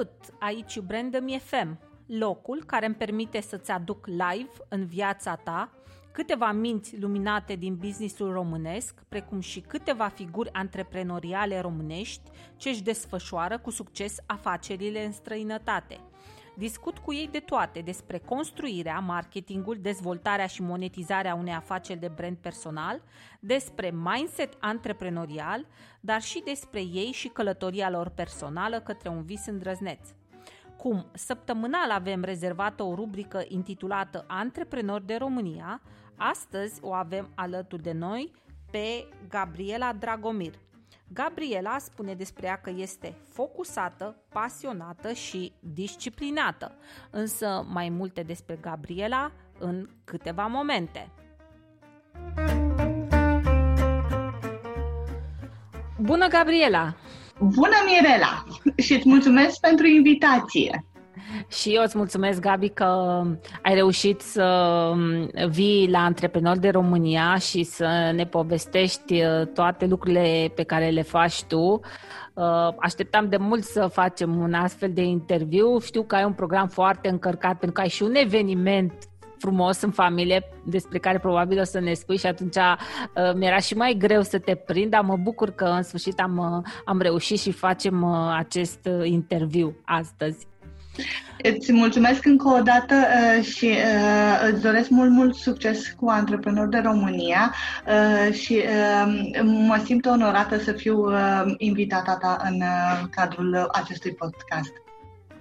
Salut, salut! Aici Brandom FM, locul care îmi permite să-ți aduc live în viața ta câteva minți luminate din businessul românesc, precum și câteva figuri antreprenoriale românești ce își desfășoară cu succes afacerile în străinătate. Discut cu ei de toate despre construirea, marketingul, dezvoltarea și monetizarea unei afaceri de brand personal, despre mindset antreprenorial, dar și despre ei și călătoria lor personală către un vis îndrăzneț cum săptămânal avem rezervată o rubrică intitulată Antreprenori de România, astăzi o avem alături de noi pe Gabriela Dragomir. Gabriela spune despre ea că este focusată, pasionată și disciplinată, însă mai multe despre Gabriela în câteva momente. Bună, Gabriela! Bună, Mirela! Și îți mulțumesc pentru invitație! Și eu îți mulțumesc, Gabi, că ai reușit să vii la Antreprenor de România și să ne povestești uh, toate lucrurile pe care le faci tu. Uh, așteptam de mult să facem un astfel de interviu. Știu că ai un program foarte încărcat, pentru că ai și un eveniment frumos în familie despre care probabil o să ne spui și atunci uh, mi-era și mai greu să te prind, dar mă bucur că în sfârșit am, uh, am reușit și facem uh, acest uh, interviu astăzi. Îți mulțumesc încă o dată uh, și uh, îți doresc mult, mult succes cu Antreprenori de România uh, și uh, mă simt onorată să fiu uh, invitata ta în uh, cadrul acestui podcast.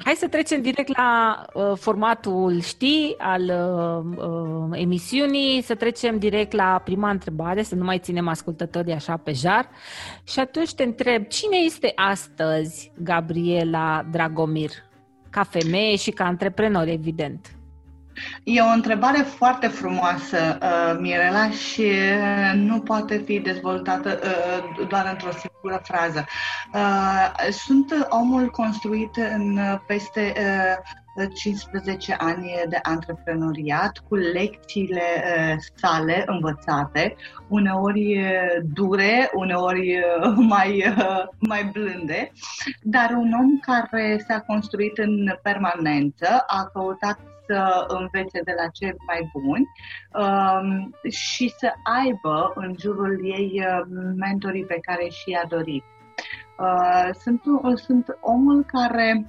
Hai să trecem direct la uh, formatul știi al uh, uh, emisiunii, să trecem direct la prima întrebare, să nu mai ținem ascultătorii așa pe jar. Și atunci te întreb, cine este astăzi Gabriela Dragomir? Ca femeie și ca antreprenor, evident. E o întrebare foarte frumoasă, uh, Mirela, și uh, nu poate fi dezvoltată uh, doar într-o singură frază. Uh, sunt omul construit în peste uh, 15 ani de antreprenoriat, cu lecțiile uh, sale învățate, uneori uh, dure, uneori uh, mai, uh, mai blânde, dar un om care s-a construit în permanență, a căutat să învețe de la cei mai buni um, și să aibă în jurul ei uh, mentorii pe care și-a dorit. Uh, sunt, sunt omul care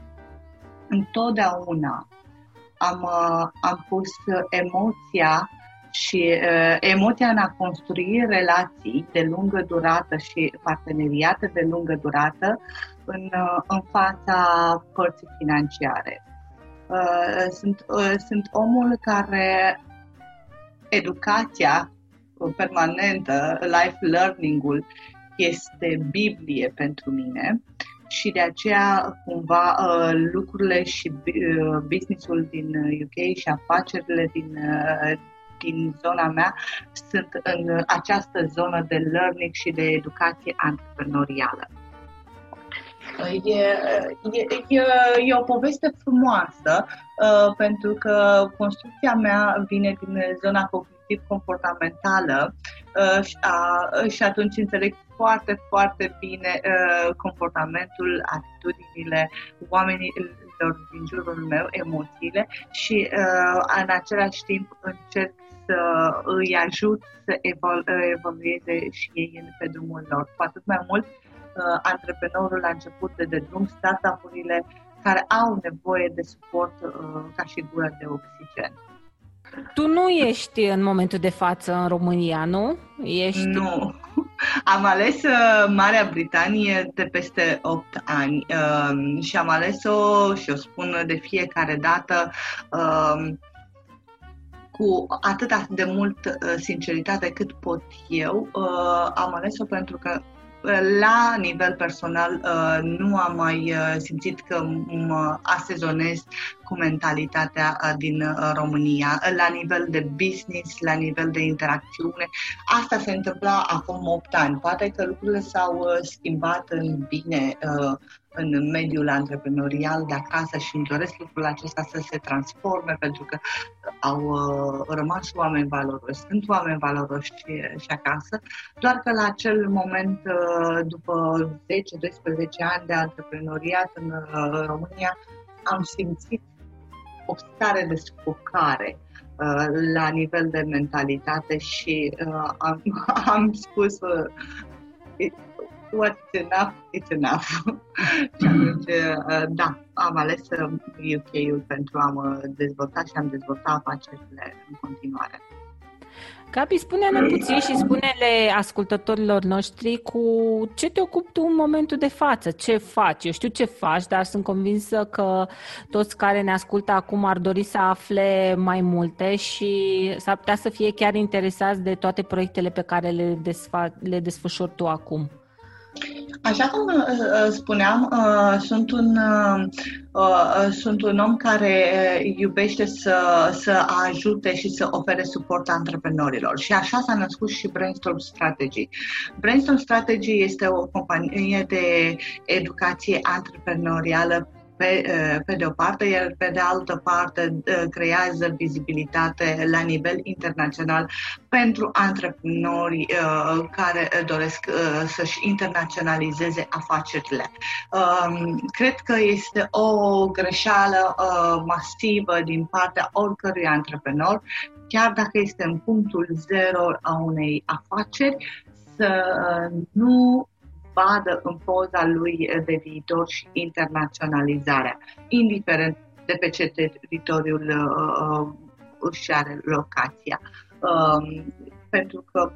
întotdeauna am, uh, am pus emoția și uh, emoția în a construi relații de lungă durată și parteneriate de lungă durată în, uh, în fața părții financiare. Uh, sunt, uh, sunt omul care educația permanentă, life learning-ul este Biblie pentru mine și de aceea cumva uh, lucrurile și businessul din UK și afacerile din, din zona mea sunt în această zonă de learning și de educație antreprenorială. E, e, e, e o poveste frumoasă uh, pentru că construcția mea vine din zona cognitiv-comportamentală uh, și, a, și atunci înțeleg foarte, foarte bine uh, comportamentul, atitudinile, oamenii, oamenilor din jurul meu emoțiile și uh, în același timp încerc să îi ajut să evol- evolueze și ei pe drumul lor. Cu atât mai mult, uh, antreprenorul la început de, de drum, startup-urile care au nevoie de suport uh, ca și gură de oxigen. Tu nu ești în momentul de față în România, nu? Ești... Nu. Am ales uh, Marea Britanie de peste 8 ani uh, și am ales-o și o spun de fiecare dată uh, cu atât de mult uh, sinceritate cât pot eu. Uh, am ales-o pentru că la nivel personal uh, nu am mai uh, simțit că mă asezonez cu mentalitatea uh, din România. La nivel de business, la nivel de interacțiune, asta se întâmpla acum 8 ani. Poate că lucrurile s-au schimbat în bine în mediul antreprenorial de acasă și îmi doresc lucrul acesta să se transforme pentru că au uh, rămas oameni valoroși, sunt oameni valoroși și, și acasă, doar că la acel moment, uh, după 10-12 ani de antreprenoriat în uh, România, am simțit o stare de sufocare uh, la nivel de mentalitate și uh, am, am spus uh, what's enough, it's enough. și atunci, uh, da, am ales UK-ul uh, pentru a mă dezvolta și am dezvoltat afacerile în continuare. Gabi, spune-ne puțin și spune-le ascultătorilor noștri cu ce te ocupi tu în momentul de față, ce faci. Eu știu ce faci, dar sunt convinsă că toți care ne ascultă acum ar dori să afle mai multe și s-ar putea să fie chiar interesați de toate proiectele pe care le, desfa- le desfășori tu acum. Așa cum uh, uh, spuneam, uh, sunt un, sunt un om care iubește să, să ajute și să ofere suport antreprenorilor și așa s-a născut și Brainstorm Strategy. Brainstorm Strategy este o companie de educație antreprenorială pe, pe de o parte, iar pe de altă parte creează vizibilitate la nivel internațional pentru antreprenori care doresc să-și internaționalizeze afacerile. Cred că este o greșeală masivă din partea oricărui antreprenor, chiar dacă este în punctul zero a unei afaceri, să nu vadă în poza lui de viitor și internaționalizarea, indiferent de pe ce teritoriul uh, uh își are locația. Uh, pentru că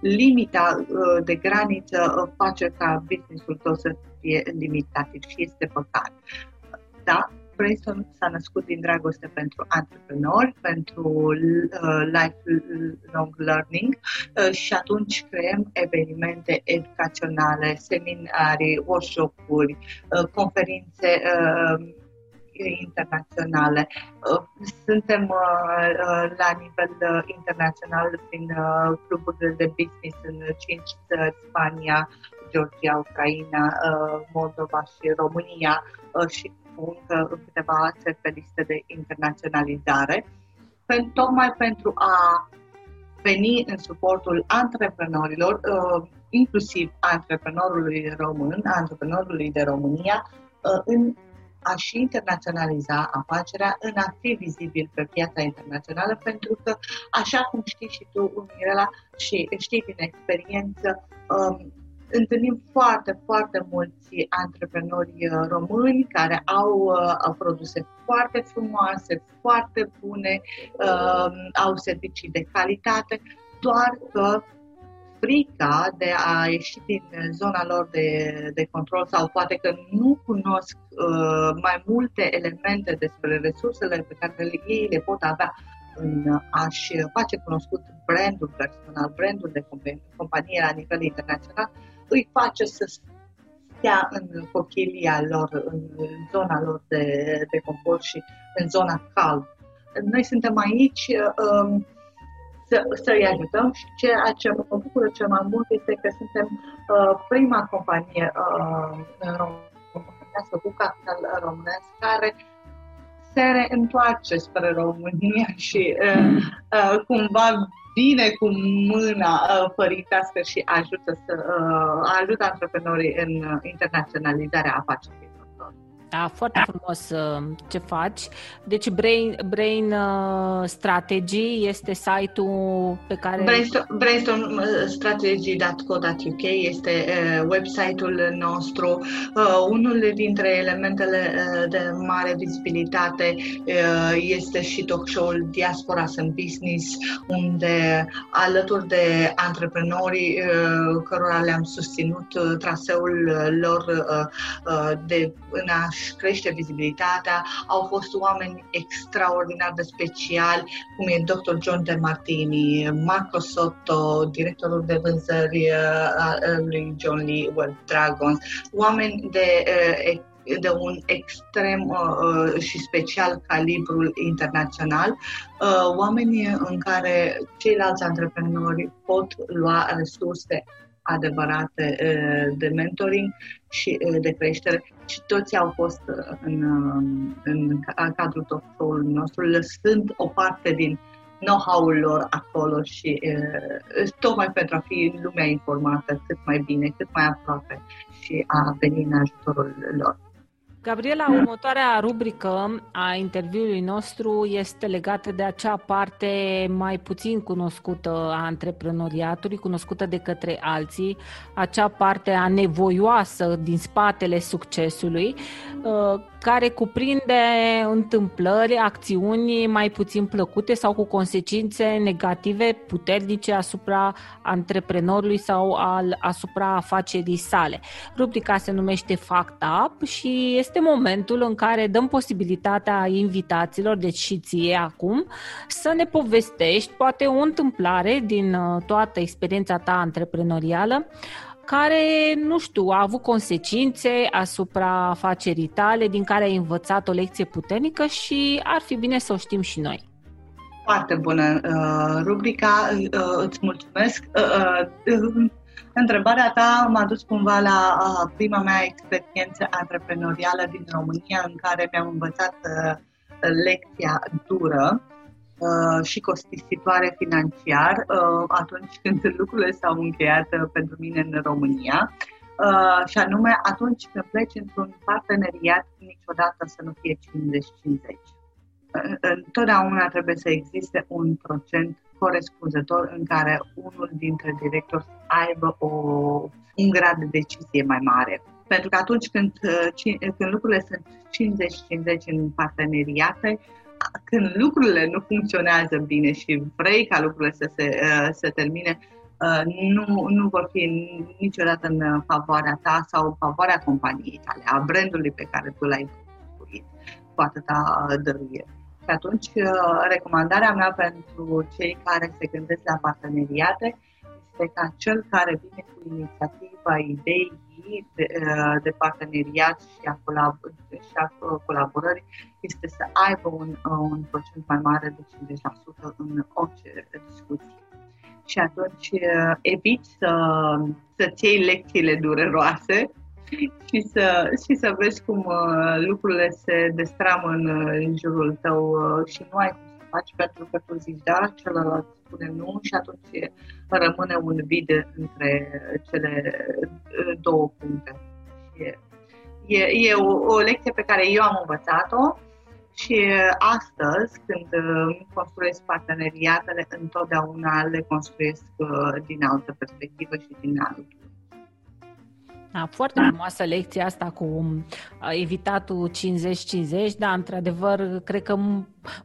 limita uh, de graniță uh, face ca businessul tău să fie limitat și este păcat. Da, Brainstorm s-a născut din dragoste pentru antreprenori, pentru uh, lifelong learning uh, și atunci creăm evenimente educaționale, seminarii, workshop-uri, uh, conferințe uh, internaționale. Uh, suntem uh, uh, la nivel internațional prin cluburile de business în cinci țări, Spania, Georgia, Ucraina, Moldova și România și încă în câteva țări pe liste de internaționalizare, tocmai pentru a veni în suportul antreprenorilor, uh, inclusiv antreprenorului român, antreprenorului de România, uh, în a-și internaționaliza afacerea, în a fi vizibil pe piața internațională, pentru că, așa cum știi și tu, Mirela, și știi din experiență, um, întâlnim foarte, foarte mulți antreprenori uh, români care au, uh, au produse foarte frumoase, foarte bune, uh, au servicii de calitate, doar că frica de a ieși din zona lor de, de control sau poate că nu cunosc uh, mai multe elemente despre resursele pe care ei le pot avea în a-și face cunoscut brandul personal, brandul de companie la nivel internațional, îi face să stea în cochilia lor, în zona lor de, de confort și în zona cald. Noi suntem aici um, să, să-i ajutăm și ceea ce mă bucură cel mai mult este că suntem uh, prima companie uh, românească cu capital românesc care se reîntoarce spre România și uh, uh, cumva vine cu mâna uh, părintească și ajută, să, uh, ajută antreprenorii în uh, internaționalizarea afacerilor lor. Da, foarte frumos uh, ce faci. Deci Brain, Brain uh, Strategy este site-ul pe care... Brainstorm, brainstormstrategy.co.uk este uh, website-ul nostru. Uh, unul dintre elementele uh, de mare vizibilitate uh, este și talk show-ul Diaspora în Business, unde alături de antreprenorii uh, cărora le-am susținut uh, traseul lor uh, uh, de în a a-și crește vizibilitatea. Au fost oameni extraordinar de speciali, cum e Dr. John De Martini, Marco Sotto, directorul de vânzări uh, lui John Lee Web Dragons, oameni de uh, de un extrem uh, și special calibrul internațional, uh, oameni în care ceilalți antreprenori pot lua resurse adevărate de mentoring și de creștere și toți au fost în, în cadrul talk show-ului nostru, lăsând o parte din know-how-ul lor acolo și tocmai pentru a fi lumea informată cât mai bine, cât mai aproape și a veni în ajutorul lor. Gabriela, următoarea rubrică a interviului nostru este legată de acea parte mai puțin cunoscută a antreprenoriatului, cunoscută de către alții, acea parte anevoioasă din spatele succesului, uh, care cuprinde întâmplări, acțiuni mai puțin plăcute sau cu consecințe negative puternice asupra antreprenorului sau al, asupra afacerii sale. Rubrica se numește Fact Up și este momentul în care dăm posibilitatea invitaților, deci și ție acum, să ne povestești poate o întâmplare din uh, toată experiența ta antreprenorială care, nu știu, a avut consecințe asupra afacerii tale, din care ai învățat o lecție puternică și ar fi bine să o știm și noi. Foarte bună uh, rubrica, uh, îți mulțumesc. Uh, uh, întrebarea ta m-a dus cumva la uh, prima mea experiență antreprenorială din România, în care mi-am învățat uh, lecția dură Uh, și costisitoare financiar uh, atunci când lucrurile s-au încheiat uh, pentru mine în România. Uh, și anume atunci când pleci într-un parteneriat, niciodată să nu fie 50-50. Uh, întotdeauna trebuie să existe un procent corespunzător în care unul dintre directori să aibă o, un grad de decizie mai mare. Pentru că atunci când, când lucrurile sunt 50-50 în parteneriate, când lucrurile nu funcționează bine și vrei ca lucrurile să se uh, să termine, uh, nu, nu vor fi niciodată în favoarea ta sau în favoarea companiei tale, a brandului pe care tu l-ai construit cu atâta dăruire. Și atunci, uh, recomandarea mea pentru cei care se gândesc la parteneriate este ca cel care vine cu inițiativa, idei, de, uh, de parteneriat și a, colab- și a colaborării este să aibă un, uh, un procent mai mare de 50% în orice discuție. Și atunci uh, evit să, să-ți iei lecțiile dureroase și să, și să vezi cum lucrurile se destramă în, în jurul tău și nu ai cum să faci pentru că tu zici da, celălalt spune nu și atunci rămâne un vid între cele două puncte. E, e o, o lecție pe care eu am învățat-o și astăzi, când construiesc parteneriatele, întotdeauna le construiesc uh, din altă perspectivă și din altul da, foarte frumoasă lecția asta cu evitatul 50-50, dar într-adevăr cred că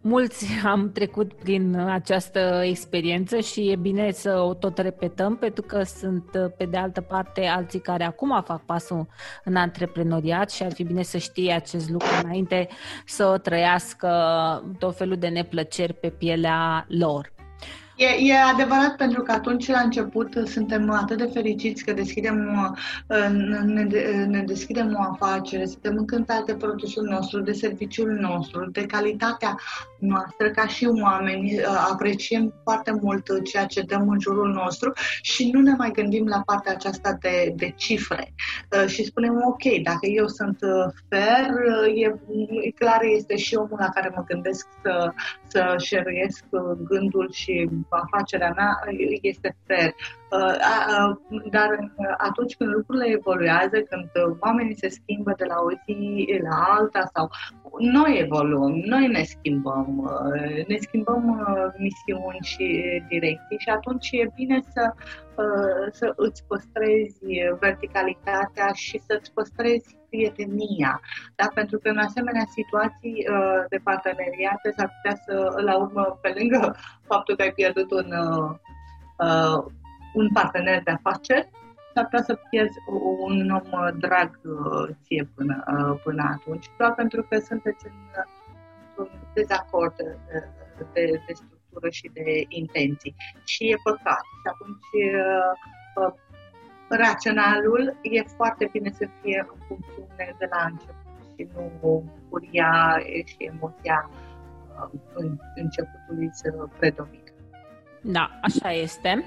mulți am trecut prin această experiență și e bine să o tot repetăm pentru că sunt pe de altă parte alții care acum fac pasul în antreprenoriat și ar fi bine să știe acest lucru înainte să o trăiască tot felul de neplăceri pe pielea lor. E, e adevărat pentru că atunci la început suntem atât de fericiți că deschidem, ne, ne deschidem o afacere, suntem încântați de produsul nostru, de serviciul nostru, de calitatea noastră, ca și oameni, uh, apreciem foarte mult ceea ce dăm în jurul nostru și nu ne mai gândim la partea aceasta de, de cifre. Uh, și spunem, ok, dacă eu sunt uh, fair, e, e clar este și omul la care mă gândesc să, să șeruiesc gândul și afacerea mea este fair. Dar atunci când lucrurile evoluează, când oamenii se schimbă de la o zi la alta sau noi evoluăm, noi ne schimbăm, uh, ne schimbăm uh, misiuni și direcții și atunci e bine să, uh, să îți păstrezi verticalitatea și să-ți păstrezi prietenia. Da? Pentru că în asemenea situații de parteneriate s-ar putea să, la urmă, pe lângă faptul că ai pierdut un, un partener de afaceri, s-ar putea să pierzi un om drag ție până, până atunci, doar pentru că sunteți în un dezacord de, de, de structură și de intenții. Și e păcat. Și atunci uh, uh, raționalul e foarte bine să fie în funcțiune de la început și nu furia și emoția uh, în începutului să predomine. Da, așa este.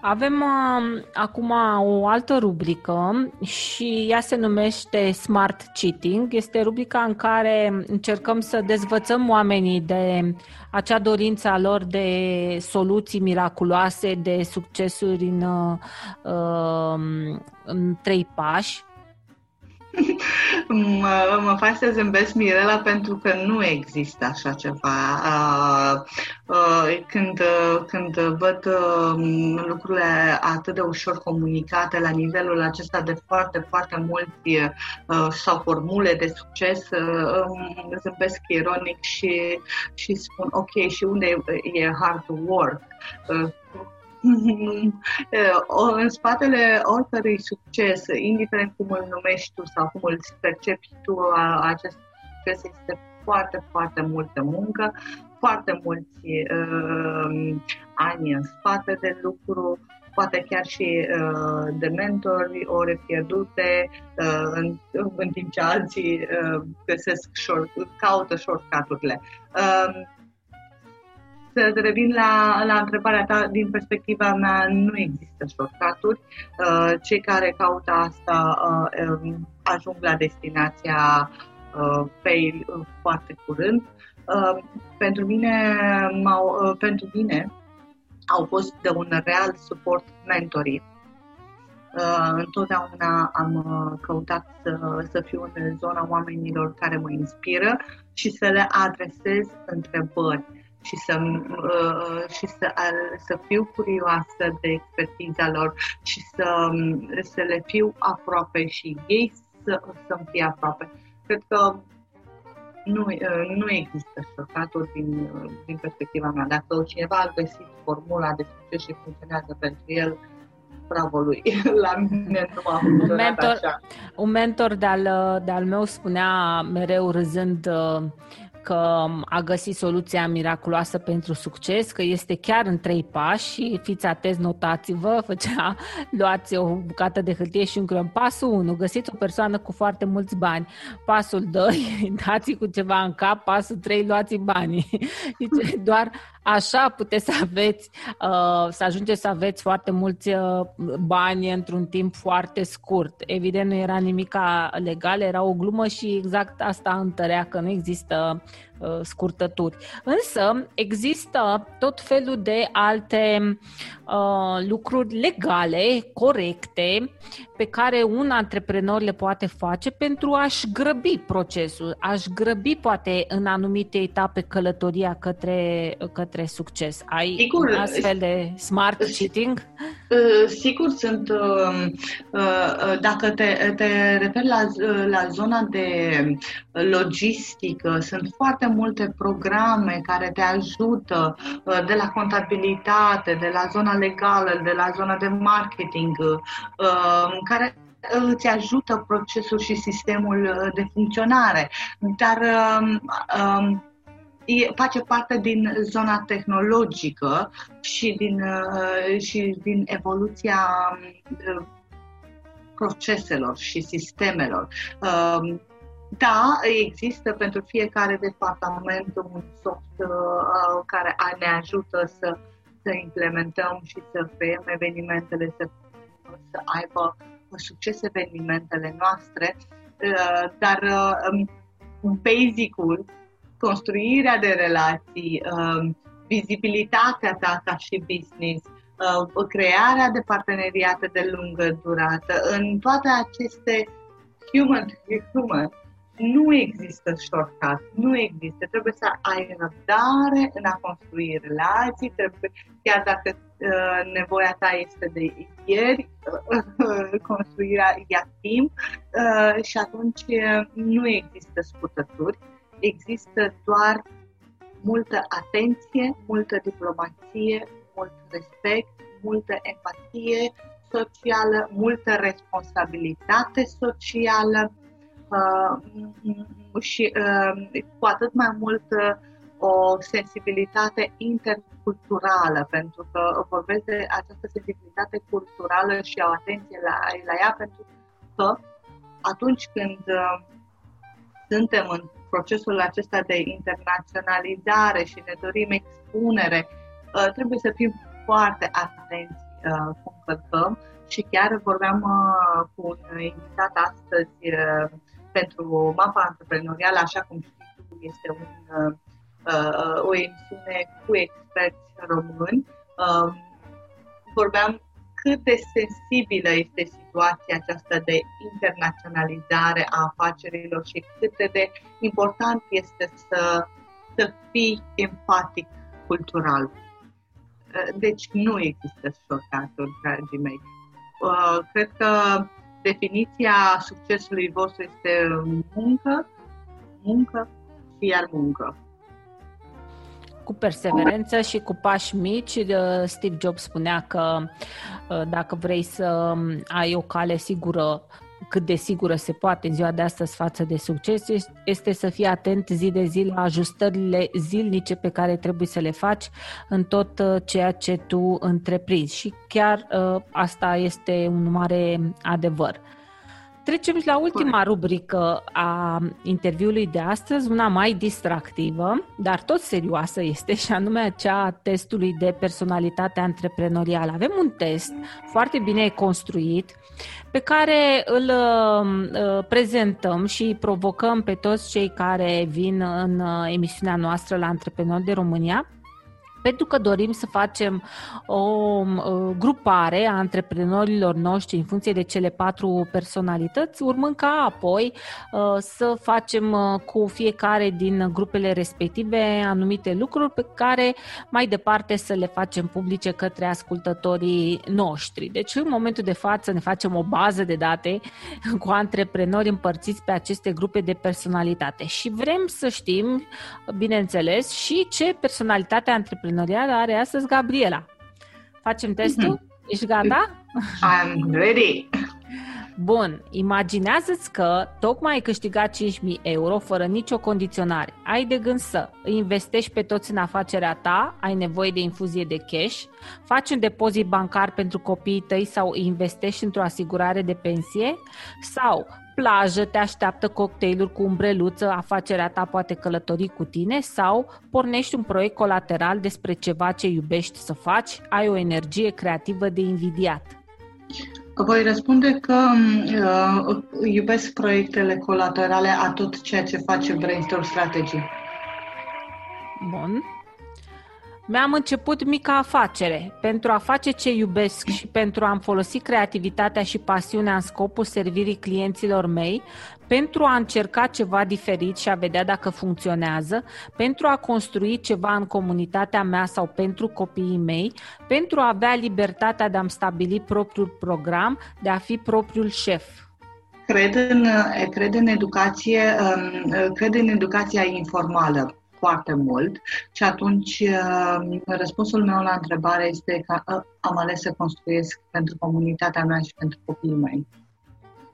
Avem uh, acum o altă rubrică și ea se numește Smart Cheating. Este rubrica în care încercăm să dezvățăm oamenii de acea dorință a lor de soluții miraculoase, de succesuri în, uh, în trei pași mă, mă faci să zâmbesc, Mirela, pentru că nu există așa ceva. Când, când văd lucrurile atât de ușor comunicate la nivelul acesta de foarte, foarte mulți sau formule de succes, zâmbesc ironic și, și spun, ok, și unde e hard work? în spatele oricărui succes, indiferent cum îl numești tu sau cum îl percepi tu, acest succes este foarte, foarte multă muncă, foarte mulți uh, ani în spate de lucru, poate chiar și uh, de mentori, ore pierdute, uh, în, în timp ce alții uh, găsesc short, caută shortcut-urile. Uh, să revin la, la întrebarea ta, din perspectiva mea nu există shortcut-uri. Uh, cei care caută asta uh, um, ajung la destinația uh, fail foarte curând. Pentru mine, m-au, pentru mine au fost de un real suport mentorii. Întotdeauna am căutat să, să fiu în zona oamenilor care mă inspiră și să le adresez întrebări și să, uh, și să, să fiu curioasă de expertiza lor și să, să le fiu aproape și ei să, să-mi fie aproape. Cred că nu, uh, nu există șocatul din, din perspectiva mea. Dacă cineva a găsit formula de succes și funcționează pentru el, bravo lui. La mine nu a funcționat mentor, așa. Un mentor de-al, de-al meu spunea mereu râzând uh, că a găsit soluția miraculoasă pentru succes, că este chiar în trei pași și fiți atenți, notați-vă, făcea, luați o bucată de hârtie și un creion. Pasul 1, găsiți o persoană cu foarte mulți bani. Pasul 2, dați cu ceva în cap. Pasul 3, luați banii. Deci, doar Așa puteți să aveți, uh, să ajungeți să aveți foarte mulți uh, bani într-un timp foarte scurt. Evident, nu era nimic legal, era o glumă și exact asta întărea că nu există Uh, scurtături. Însă există tot felul de alte uh, lucruri legale, corecte, pe care un antreprenor le poate face pentru a-și grăbi procesul, a-și grăbi poate în anumite etape călătoria către, către succes. Ai Sigur, astfel de smart cheating? Uh, sigur, sunt. Uh, dacă te, te referi la, la zona de logistică, sunt foarte multe programe care te ajută uh, de la contabilitate, de la zona legală, de la zona de marketing, uh, care îți ajută procesul și sistemul uh, de funcționare. Dar um, um, face parte din zona tehnologică și din, și din evoluția proceselor și sistemelor. Um, da, există pentru fiecare departament un soft uh, care ne ajută să, să implementăm și să creăm evenimentele, să, să aibă succes evenimentele noastre, uh, dar uh, basic-ul, construirea de relații, uh, vizibilitatea ta ca și business, uh, crearea de parteneriate de lungă durată, în toate aceste human to human, nu există shortcut, nu există. Trebuie să ai răbdare în a construi relații, trebuie, chiar dacă uh, nevoia ta este de ieri, uh, construirea ia timp uh, și atunci uh, nu există scurtături, există doar multă atenție, multă diplomație, mult respect, multă empatie socială, multă responsabilitate socială uh, și uh, cu atât mai mult uh, o sensibilitate interculturală, pentru că vorbesc de această sensibilitate culturală și o atenție la, la ea, pentru că atunci când uh, suntem în procesul acesta de internaționalizare și ne dorim expunere, uh, trebuie să fim foarte atenți uh, cum călcăm și chiar vorbeam uh, cu un invitat astăzi pentru mapa antreprenorială, așa cum știți tu, este un, o emisiune cu experți români. Vorbeam cât de sensibilă este situația aceasta de internaționalizare a afacerilor și cât de important este să, să fii empatic cultural. Deci nu există shortcut dragii mei. Uh, cred că definiția succesului vostru este muncă, muncă și iar muncă cu perseverență și cu pași mici. Uh, Steve Jobs spunea că uh, dacă vrei să um, ai o cale sigură, cât de sigură se poate în ziua de astăzi față de succes, este să fii atent zi de zi la ajustările zilnice pe care trebuie să le faci în tot uh, ceea ce tu întreprinzi. Și chiar asta este un mare adevăr. Trecem la ultima rubrică a interviului de astăzi, una mai distractivă, dar tot serioasă este, și anume aceea a testului de personalitate antreprenorială. Avem un test foarte bine construit pe care îl uh, prezentăm și provocăm pe toți cei care vin în uh, emisiunea noastră la Antreprenori de România pentru că dorim să facem o grupare a antreprenorilor noștri în funcție de cele patru personalități, urmând ca apoi ă, să facem ă, cu fiecare din grupele respective anumite lucruri pe care mai departe să le facem publice către ascultătorii noștri. Deci în momentul de față ne facem o bază de date cu antreprenori împărțiți pe aceste grupe de personalitate și vrem să știm, bineînțeles, și ce personalitate antreprenor antreprenorială are astăzi Gabriela. Facem testul? Mm-hmm. Ești gata? I'm ready! Bun, imaginează-ți că tocmai ai câștigat 5.000 euro fără nicio condiționare. Ai de gând să îi investești pe toți în afacerea ta, ai nevoie de infuzie de cash, faci un depozit bancar pentru copiii tăi sau îi investești într-o asigurare de pensie sau plajă, te așteaptă cocktailuri cu umbreluță, afacerea ta poate călători cu tine sau pornești un proiect colateral despre ceva ce iubești să faci, ai o energie creativă de invidiat. Voi răspunde că uh, iubesc proiectele colaterale a tot ceea ce face Brainstorm Strategy. Bun. Mi-am început mica afacere pentru a face ce iubesc și pentru a-mi folosi creativitatea și pasiunea în scopul servirii clienților mei, pentru a încerca ceva diferit și a vedea dacă funcționează, pentru a construi ceva în comunitatea mea sau pentru copiii mei, pentru a avea libertatea de a-mi stabili propriul program, de a fi propriul șef. Cred în, cred în educație, um, cred în educația informală foarte mult și atunci uh, răspunsul meu la întrebare este că uh, am ales să construiesc pentru comunitatea mea și pentru copiii mei.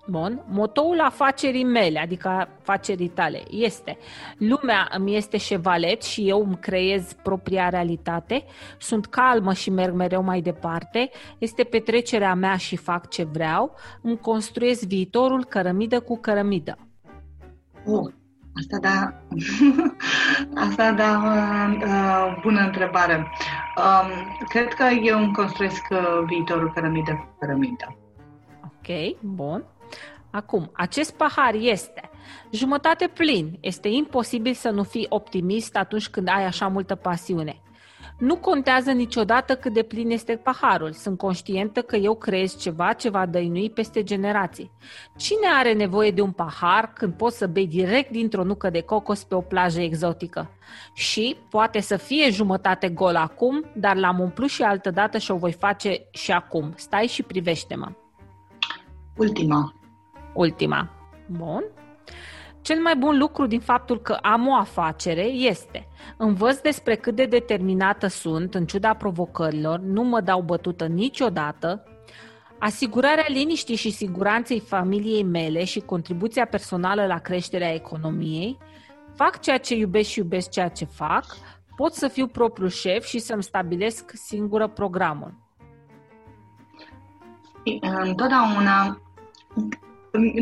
Bun. Motoul afacerii mele, adică afacerii tale, este lumea îmi este șevalet și eu îmi creez propria realitate, sunt calmă și merg mereu mai departe, este petrecerea mea și fac ce vreau, îmi construiesc viitorul cărămidă cu cărămidă. Oh, asta da, asta da, uh, bună întrebare. Um, cred că eu îmi construiesc uh, viitorul cărămidă cu cărămidă. Ok, bun. Acum, acest pahar este jumătate plin. Este imposibil să nu fii optimist atunci când ai așa multă pasiune. Nu contează niciodată cât de plin este paharul. Sunt conștientă că eu creez ceva ce va dăinui peste generații. Cine are nevoie de un pahar când poți să bei direct dintr-o nucă de cocos pe o plajă exotică? Și poate să fie jumătate gol acum, dar l-am umplut și altă dată și o voi face și acum. Stai și privește-mă. Ultima. Ultima. Bun. Cel mai bun lucru din faptul că am o afacere este învăț despre cât de determinată sunt, în ciuda provocărilor, nu mă dau bătută niciodată, asigurarea liniștii și siguranței familiei mele și contribuția personală la creșterea economiei, fac ceea ce iubesc și iubesc ceea ce fac, pot să fiu propriul șef și să-mi stabilesc singură programul. Întotdeauna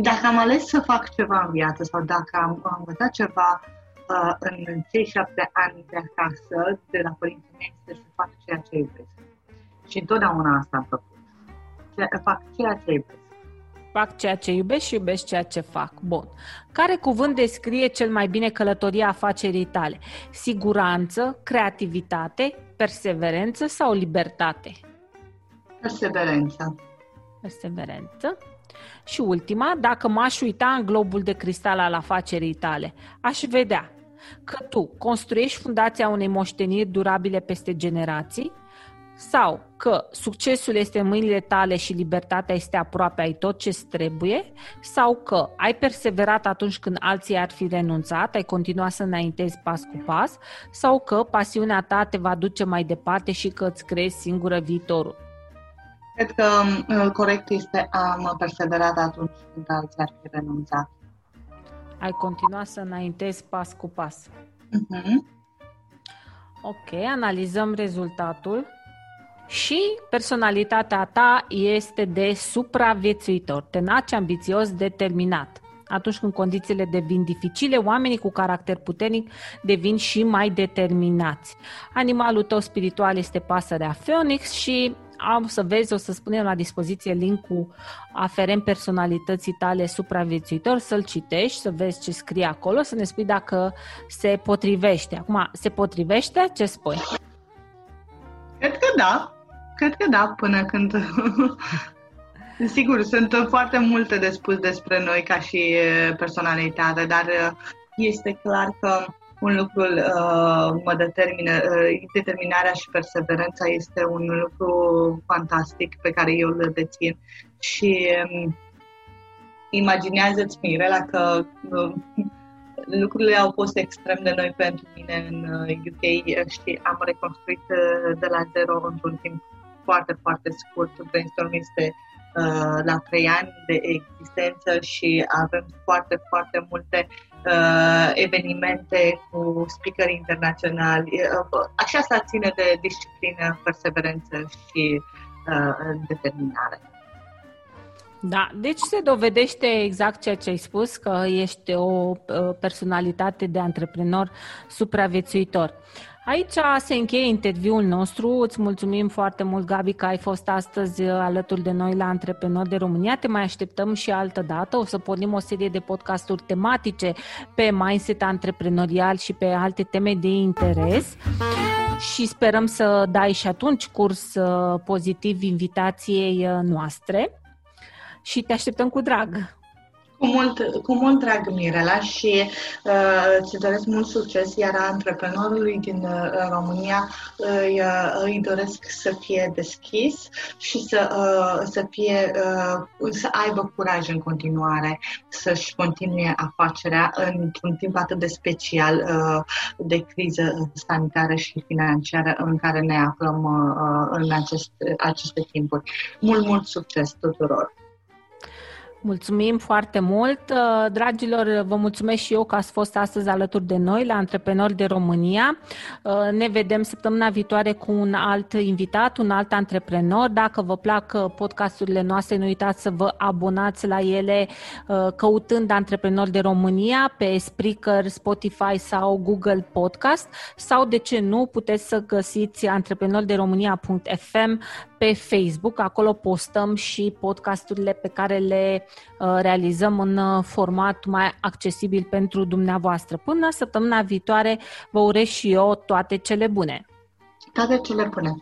dacă am ales să fac ceva în viață sau dacă am, am învățat ceva uh, în cei șapte ani de acasă, de la părinții mei, este să fac ceea ce iubesc. Și întotdeauna asta am făcut. Ce, fac ceea ce iubesc. Fac ceea ce iubesc și iubesc ceea ce fac. Bun. Care cuvânt descrie cel mai bine călătoria afacerii tale? Siguranță, creativitate, perseverență sau libertate? Perseverență. Perseverență. Și ultima, dacă m-aș uita în globul de cristal al afacerii tale, aș vedea că tu construiești fundația unei moșteniri durabile peste generații sau că succesul este în mâinile tale și libertatea este aproape ai tot ce trebuie sau că ai perseverat atunci când alții ar fi renunțat, ai continuat să înaintezi pas cu pas sau că pasiunea ta te va duce mai departe și că îți creezi singură viitorul. Cred că uh, corect este am perseverat atunci când alții ar fi renunțat. Ai continuat să înaintezi pas cu pas. Uh-huh. Ok, analizăm rezultatul. Și personalitatea ta este de supraviețuitor, tenace, ambițios, determinat. Atunci când condițiile devin dificile, oamenii cu caracter puternic devin și mai determinați. Animalul tău spiritual este pasărea Phoenix și am să vezi, o să spunem la dispoziție linkul aferent personalității tale supraviețuitor, să-l citești, să vezi ce scrie acolo, să ne spui dacă se potrivește. Acum, se potrivește? Ce spui? Cred că da. Cred că da, până când... Sigur, sunt foarte multe de spus despre noi ca și personalitate, dar este clar că un lucru uh, mă determină, uh, determinarea și perseverența este un lucru fantastic pe care eu îl dețin și um, imaginează-ți, Mirela, că uh, lucrurile au fost extrem de noi pentru mine în UK uh, și am reconstruit uh, de la zero într-un timp foarte, foarte scurt. Brainstorm este uh, la trei ani de existență și avem foarte, foarte multe uh, evenimente cu speaker internaționali. Uh, așa se ține de disciplină, perseverență și uh, determinare. Da, deci se dovedește exact ceea ce ai spus, că ești o uh, personalitate de antreprenor supraviețuitor. Aici se încheie interviul nostru. Îți mulțumim foarte mult, Gabi, că ai fost astăzi uh, alături de noi la Antreprenori de România. Te mai așteptăm și altă dată. O să pornim o serie de podcasturi tematice pe mindset antreprenorial și pe alte teme de interes. Și sperăm să dai și atunci curs uh, pozitiv invitației uh, noastre. Și te așteptăm cu drag. Cu mult, cu mult drag, Mirela, și uh, îți doresc mult succes, iar antreprenorului din uh, România îi, uh, îi doresc să fie deschis și să, uh, să, fie, uh, să aibă curaj în continuare, să-și continue afacerea într-un timp atât de special uh, de criză sanitară și financiară în care ne aflăm uh, în acest, aceste timpuri. Mult, mult succes tuturor! Mulțumim foarte mult. Uh, dragilor, vă mulțumesc și eu că ați fost astăzi alături de noi la Antreprenori de România. Uh, ne vedem săptămâna viitoare cu un alt invitat, un alt antreprenor. Dacă vă plac uh, podcasturile noastre, nu uitați să vă abonați la ele căutând Antreprenori de România pe Spreaker, Spotify sau Google Podcast sau, de ce nu, puteți să găsiți antreprenorderomânia.fm pe Facebook. Acolo postăm și podcasturile pe care le uh, realizăm în uh, format mai accesibil pentru dumneavoastră. Până săptămâna viitoare, vă urez și eu toate cele bune! Toate cele bune!